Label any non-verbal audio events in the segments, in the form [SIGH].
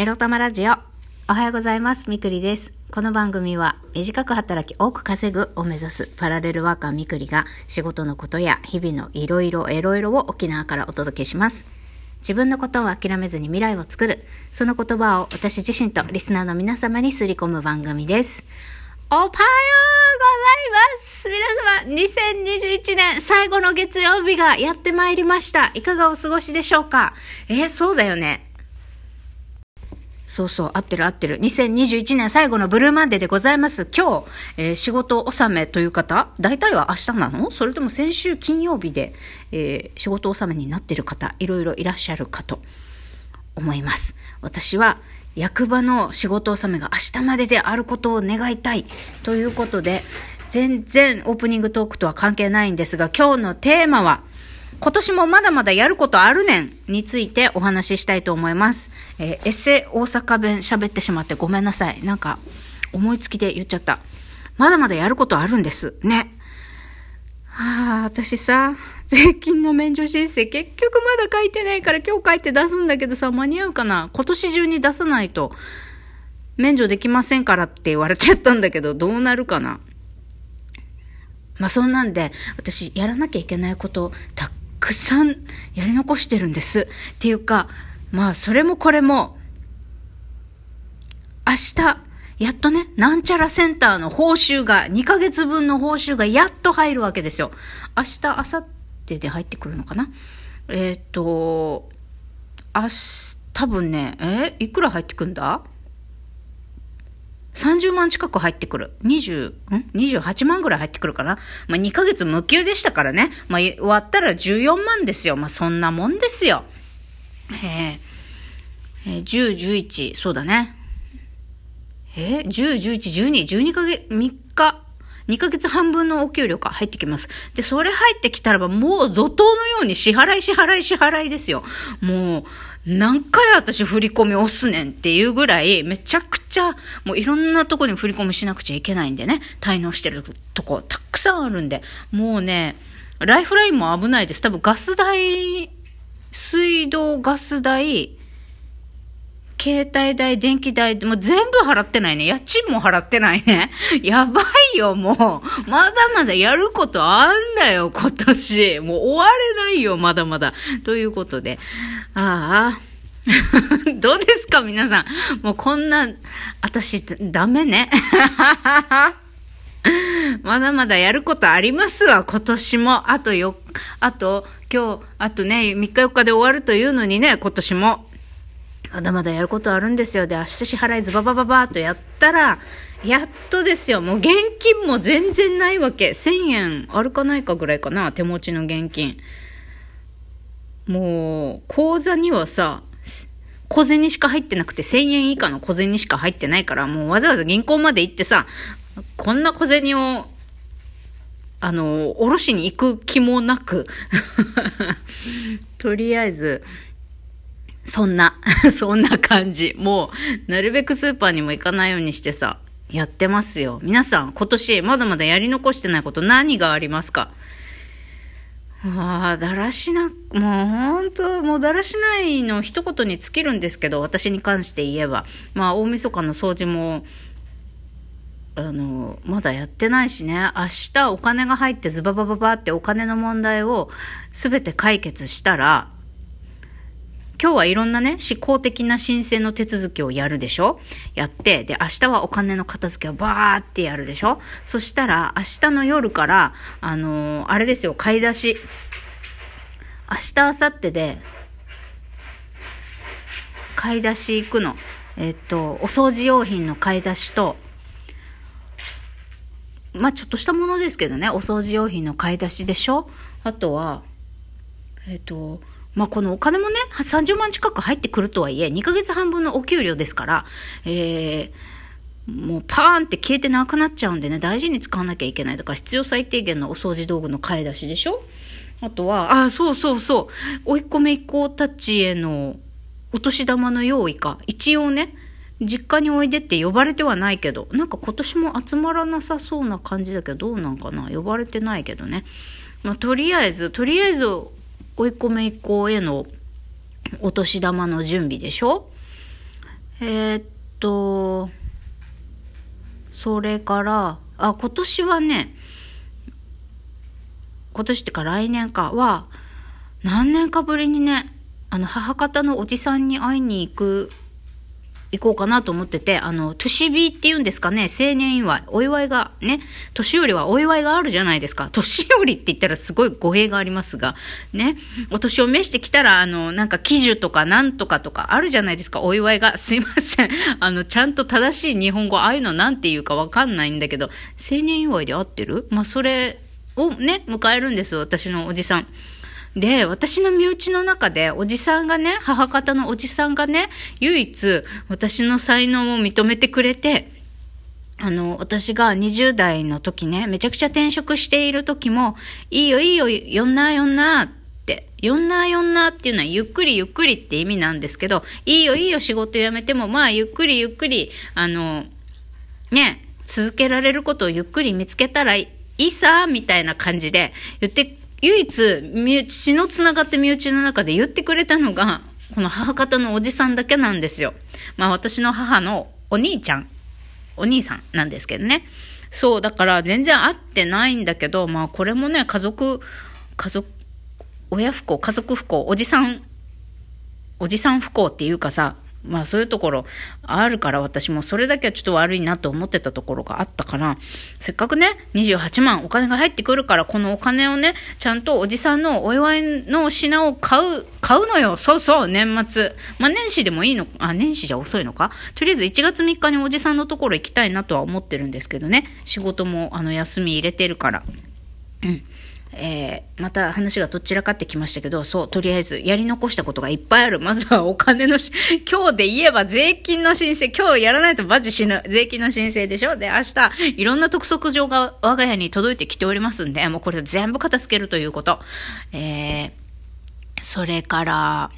エロ玉ラジオ。おはようございます。みくりです。この番組は短く働き多く稼ぐを目指すパラレルワーカーみくりが仕事のことや日々のいろいろエロいろを沖縄からお届けします。自分のことを諦めずに未来を作る。その言葉を私自身とリスナーの皆様にすり込む番組です。おはようございます皆様、2021年最後の月曜日がやってまいりました。いかがお過ごしでしょうか？えーそうだよね。そうそう、合ってる合ってる。2021年最後のブルーマンデーでございます。今日、えー仕事納めという方、大体は明日なの？それとも先週金曜日で、えー仕事納めになってる方、いろいろいらっしゃるかと思います。私は役場の仕事納めが明日までであることを願いたいということで、全然オープニングトークとは関係ないんですが、今日のテーマは、今年もまだまだやることあるねんについてお話ししたいと思います。えーエセイ大阪弁喋ってしまってごめんなさい。なんか思いつきで言っちゃった。まだまだやることあるんです。ね。はあ、私さ、税金の免除申請結局まだ書いてないから今日書いて出すんだけどさ、間に合うかな？今年中に出さないと免除できませんからって言われちゃったんだけど、どうなるかな？まあそんなんで、私やらなきゃいけないことたくさんやり残してるんです。っていうか、まあそれもこれも、明日、やっとね、なんちゃらセンターの報酬が、2ヶ月分の報酬がやっと入るわけですよ。明日、明後日で入ってくるのかな？えーっと、明日、多分ね、えいくら入ってくんだ？30万近く入ってくる。20、ん ?28 万ぐらい入ってくるかな？まあ、2ヶ月無給でしたからね。まあ、終わったら14万ですよ。まあ、そんなもんですよ。えー、えー、10、11、そうだね。えー、10、11、12、12ヶ月、3日、2ヶ月半分のお給料が入ってきます。で、それ入ってきたらば、もう怒涛のように支払い、支払い、支払いですよ。もう、何回私振り込み押すねんっていうぐらい、めちゃくちゃ、もういろんなとこに振り込みしなくちゃいけないんでね、滞納してるとこたくさんあるんで、もうね、ライフラインも危ないです。多分ガス代、水道、ガス代、携帯代、電気代、もう全部払ってないね。家賃も払ってないね。[LAUGHS] やばいよ、もう。まだまだやることあんだよ、今年。もう終われないよ、まだまだ。ということで。ああ。[LAUGHS] どうですか、皆さん。もうこんな、私、ダメね。[LAUGHS] まだまだやることありますわ、今年も。あとよ、あと、今日、あとね、3日4日で終わるというのにね、今年も。まだまだやることあるんですよ。で、明日支払いズババババーとやったら、やっとですよ。もう現金も全然ないわけ。1000円あるかないかぐらいかな。手持ちの現金。もう、口座にはさ、小銭しか入ってなくて1000円以下の小銭しか入ってないから、もうわざわざ銀行まで行ってさ、こんな小銭を、あの、おろしに行く気もなく、[LAUGHS] とりあえず、そんな、[LAUGHS] そんな感じ。もう、なるべくスーパーにも行かないようにしてさ、やってますよ。皆さん、今年、まだまだやり残してないこと何がありますか？ああ、だらしな、もう本当、もうだらしないの一言に尽きるんですけど、私に関して言えば。まあ、大晦日の掃除も、あの、まだやってないしね、明日お金が入ってズババババってお金の問題を全て解決したら、今日はいろんなね、思考的な申請の手続きをやるでしょ？やって、で、明日はお金の片付けをバーってやるでしょ？そしたら、明日の夜から、あのーあれですよ、買い出し。明日、明後日で、買い出し行くの。えっと、お掃除用品の買い出しと、まあ、ちょっとしたものですけどね、お掃除用品の買い出しでしょ？あとは、えっと、まあ、このお金もね、30万近く入ってくるとはいえ、2ヶ月半分のお給料ですから、えー、もうパーンって消えてなくなっちゃうんでね、大事に使わなきゃいけない。だから必要最低限のお掃除道具の買い出しでしょ？あとは、あ、そうそうそう、甥っ子姪っ子たちへのお年玉の用意か。一応ね、実家においでって呼ばれてはないけど、なんか今年も集まらなさそうな感じだけど、どうなんかな？呼ばれてないけどね。まあ、とりあえず、とりあえず、追い込め以降へのお年玉の準備でしょ？えー、っと、それから、あ、今年はね、今年ってか来年かは、何年かぶりにね、あの、母方のおじさんに会いに行く行こうかなと思ってて、あの、年日っていうんですかね、青年祝い、お祝いがね、年寄りはお祝いがあるじゃないですか。年寄りって言ったらすごい語弊がありますが、ね、お年を召してきたら、あの、なんか記事とかなんとかとかあるじゃないですか、お祝いが。すいません。[LAUGHS] あの、ちゃんと正しい日本語、ああいうのなんて言うかわかんないんだけど、青年祝いで合ってる？まあ、それをね、迎えるんです、私のおじさん。で、私の身内の中で、おじさんがね、母方のおじさんがね、唯一私の才能を認めてくれて、あの、私が20代の時ね、めちゃくちゃ転職している時も、いいよいいよ、よんなよんなって、よんなよんなっていうのはゆっくりゆっくりって意味なんですけど、いいよいいよ仕事辞めても、まあゆっくりゆっくり、あの、ね、続けられることをゆっくり見つけたらいいさ、みたいな感じで言って唯一、身内、血の繋がって身内の中で言ってくれたのが、この母方のおじさんだけなんですよ。まあ私の母のお兄ちゃん、お兄さんなんですけどね。そう、だから全然会ってないんだけど、まあこれもね、家族、家族、親不幸、家族不幸、おじさん、おじさん不幸っていうかさ、まあそういうところあるから私もそれだけはちょっと悪いなと思ってたところがあったから、せっかくね、28万お金が入ってくるから、このお金をね、ちゃんとおじさんのお祝いの品を買う、買うのよ。そうそう、年末。まあ年始でもいいの、あ、年始じゃ遅いのか？とりあえず1月3日におじさんのところ行きたいなとは思ってるんですけどね。仕事もあの休み入れてるから。うん。えー、また話がどちらかってきましたけど、そう、とりあえずやり残したことがいっぱいある。まずはお金のし、[LAUGHS] 今日で言えば税金の申請、今日やらないとマジ死ぬ。税金の申請でしょで、明日、いろんな督促状が我が家に届いてきておりますんで、もうこれ全部片付けるということ。えー、それから、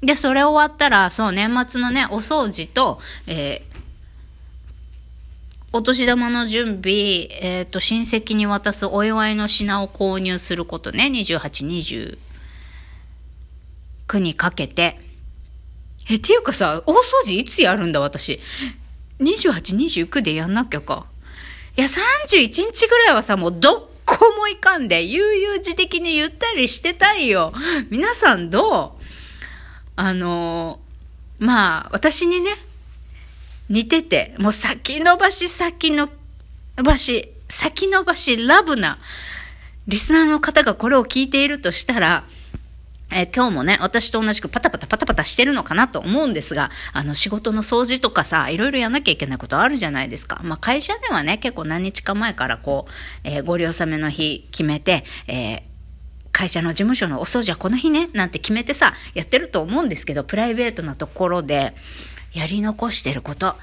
で、それ終わったら、そう、年末のね、お掃除と、えー、お年玉の準備、えっ、ー、と、親戚に渡すお祝いの品を購入することね、28、29にかけて。え、っていうかさ、大掃除いつやるんだ、私。28、29でやんなきゃか。いや、31日ぐらいはさ、もうどっこも行かんで、悠々自適にゆったりしてたいよ。皆さんどう？あのまあ、私にね、似てて、もう先延ばし先延ばし、先延ばしラブなリスナーの方がこれを聞いているとしたら、えー、今日もね、私と同じくパタパタパタパタしてるのかなと思うんですが、あの、仕事の掃除とかさ、いろいろやんなきゃいけないことあるじゃないですか。まあ、会社ではね、結構何日か前からこう、えー、ご利用めの日決めて、えー、会社の事務所のお掃除はこの日ね、なんて決めてさ、やってると思うんですけど、プライベートなところで、やり残してること、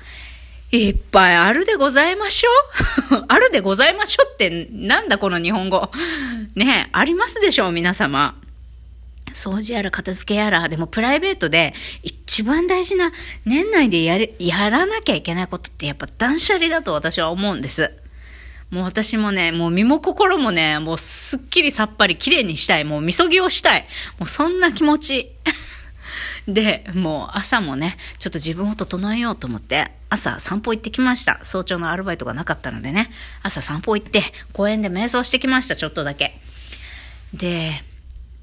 いっぱいあるでございましょう [LAUGHS] あるでございましょうってなんだこの日本語。[LAUGHS] ねありますでしょう皆様。掃除やら片付けやら、でもプライベートで一番大事な年内でやる、やらなきゃいけないことってやっぱ断捨離だと私は思うんです。もう私もね、もう身も心もね、もうすっきりさっぱり綺麗にしたい。もうみそぎをしたい。もうそんな気持ち。[LAUGHS] で、もう朝もね、ちょっと自分を整えようと思って、朝散歩行ってきました。早朝のアルバイトがなかったのでね、朝散歩行って、公園で瞑想してきました、ちょっとだけ。で、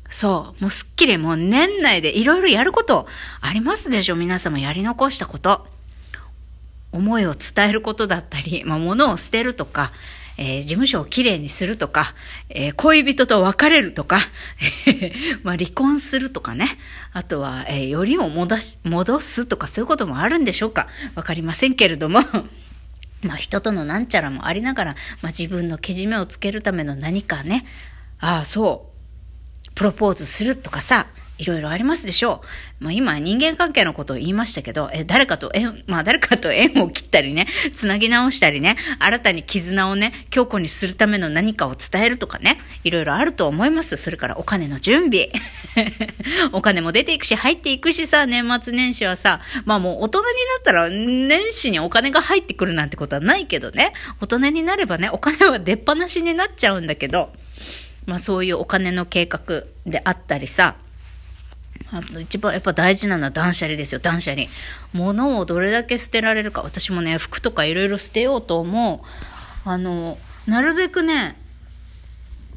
そう、もうすっきりもう年内でいろいろやることありますでしょ？皆様やり残したこと。思いを伝えることだったり、まあ、物を捨てるとか、えー、事務所をきれいにするとか、えー、恋人と別れるとか、[LAUGHS] まあ、離婚するとかね。あとは、えー、よりを戻し、戻すとかそういうこともあるんでしょうかわかりませんけれども。[LAUGHS] まあ、人とのなんちゃらもありながら、まあ、自分のけじめをつけるための何かね、ああ、そう、プロポーズするとかさ、いろいろありますでしょう。まあ今人間関係のことを言いましたけど、え、誰かと縁、まあ誰かと縁を切ったりね、つなぎ直したりね、新たに絆をね、強固にするための何かを伝えるとかね、いろいろあると思います。それからお金の準備。[LAUGHS] お金も出ていくし、入っていくしさ、年末年始はさ、まあもう大人になったら年始にお金が入ってくるなんてことはないけどね、大人になればね、お金は出っ放しになっちゃうんだけど、まあそういうお金の計画であったりさ、あと一番やっぱ大事なのは断捨離ですよ、断捨離。物をどれだけ捨てられるか。私もね、服とかいろいろ捨てようと思う。あの、なるべくね、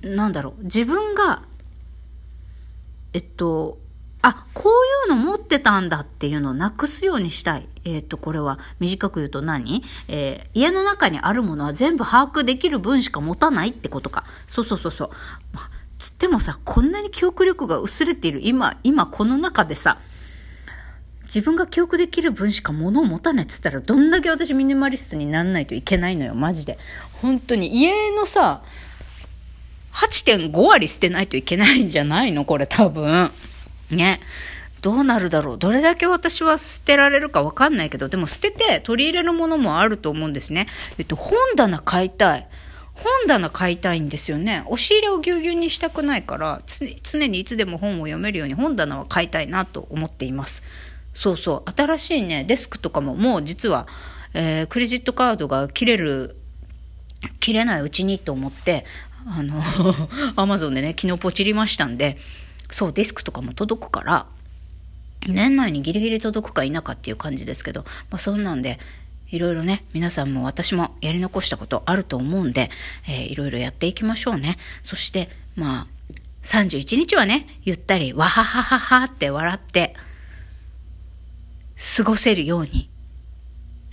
なんだろう、自分が、えっと、あ、こういうの持ってたんだっていうのをなくすようにしたい。えっ、と、これは短く言うと何？えー、家の中にあるものは全部把握できる分しか持たないってことか。そうそうそうそう。まあ、つってもさ、こんなに記憶力が薄れている今、今この中でさ、自分が記憶できる分しか物を持たないっつったらどんだけ私ミニマリストになんないといけないのよ、マジで。本当に。家のさ、8.5割捨てないといけないんじゃないのこれ多分。ね。どうなるだろう。どれだけ私は捨てられるかわかんないけど、でも捨てて取り入れるものもあると思うんですね。えっと、本棚買いたい。本棚買いたいんですよね。押し入れをぎゅうぎゅうにしたくないから、常にいつでも本を読めるように本棚は買いたいなと思っています。そうそう。新しいね、デスクとかももう実は、えー、クレジットカードが切れる、切れないうちにと思って、あの、[LAUGHS] アマゾンでね、昨日ポチりましたんで、そう、デスクとかも届くから、年内にギリギリ届くか否かっていう感じですけど、まあそんなんで、いろいろね、皆さんも私もやり残したことあると思うんで、えー、いろいろやっていきましょうね。そして、まあ、31日はね、ゆったり、わははははって笑って、過ごせるように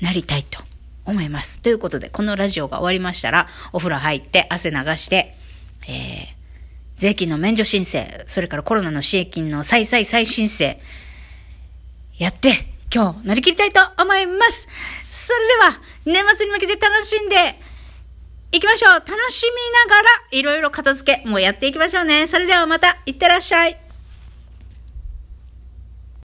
なりたいと思います。ということで、このラジオが終わりましたら、お風呂入って汗流して、えー、税金の免除申請、それからコロナの支援金の再再再申請、やって、今日乗り切りたいと思います。それでは、年末に向けて楽しんでいきましょう。楽しみながら、いろいろ片付け、もうやっていきましょうね。それではまた、いってらっしゃい。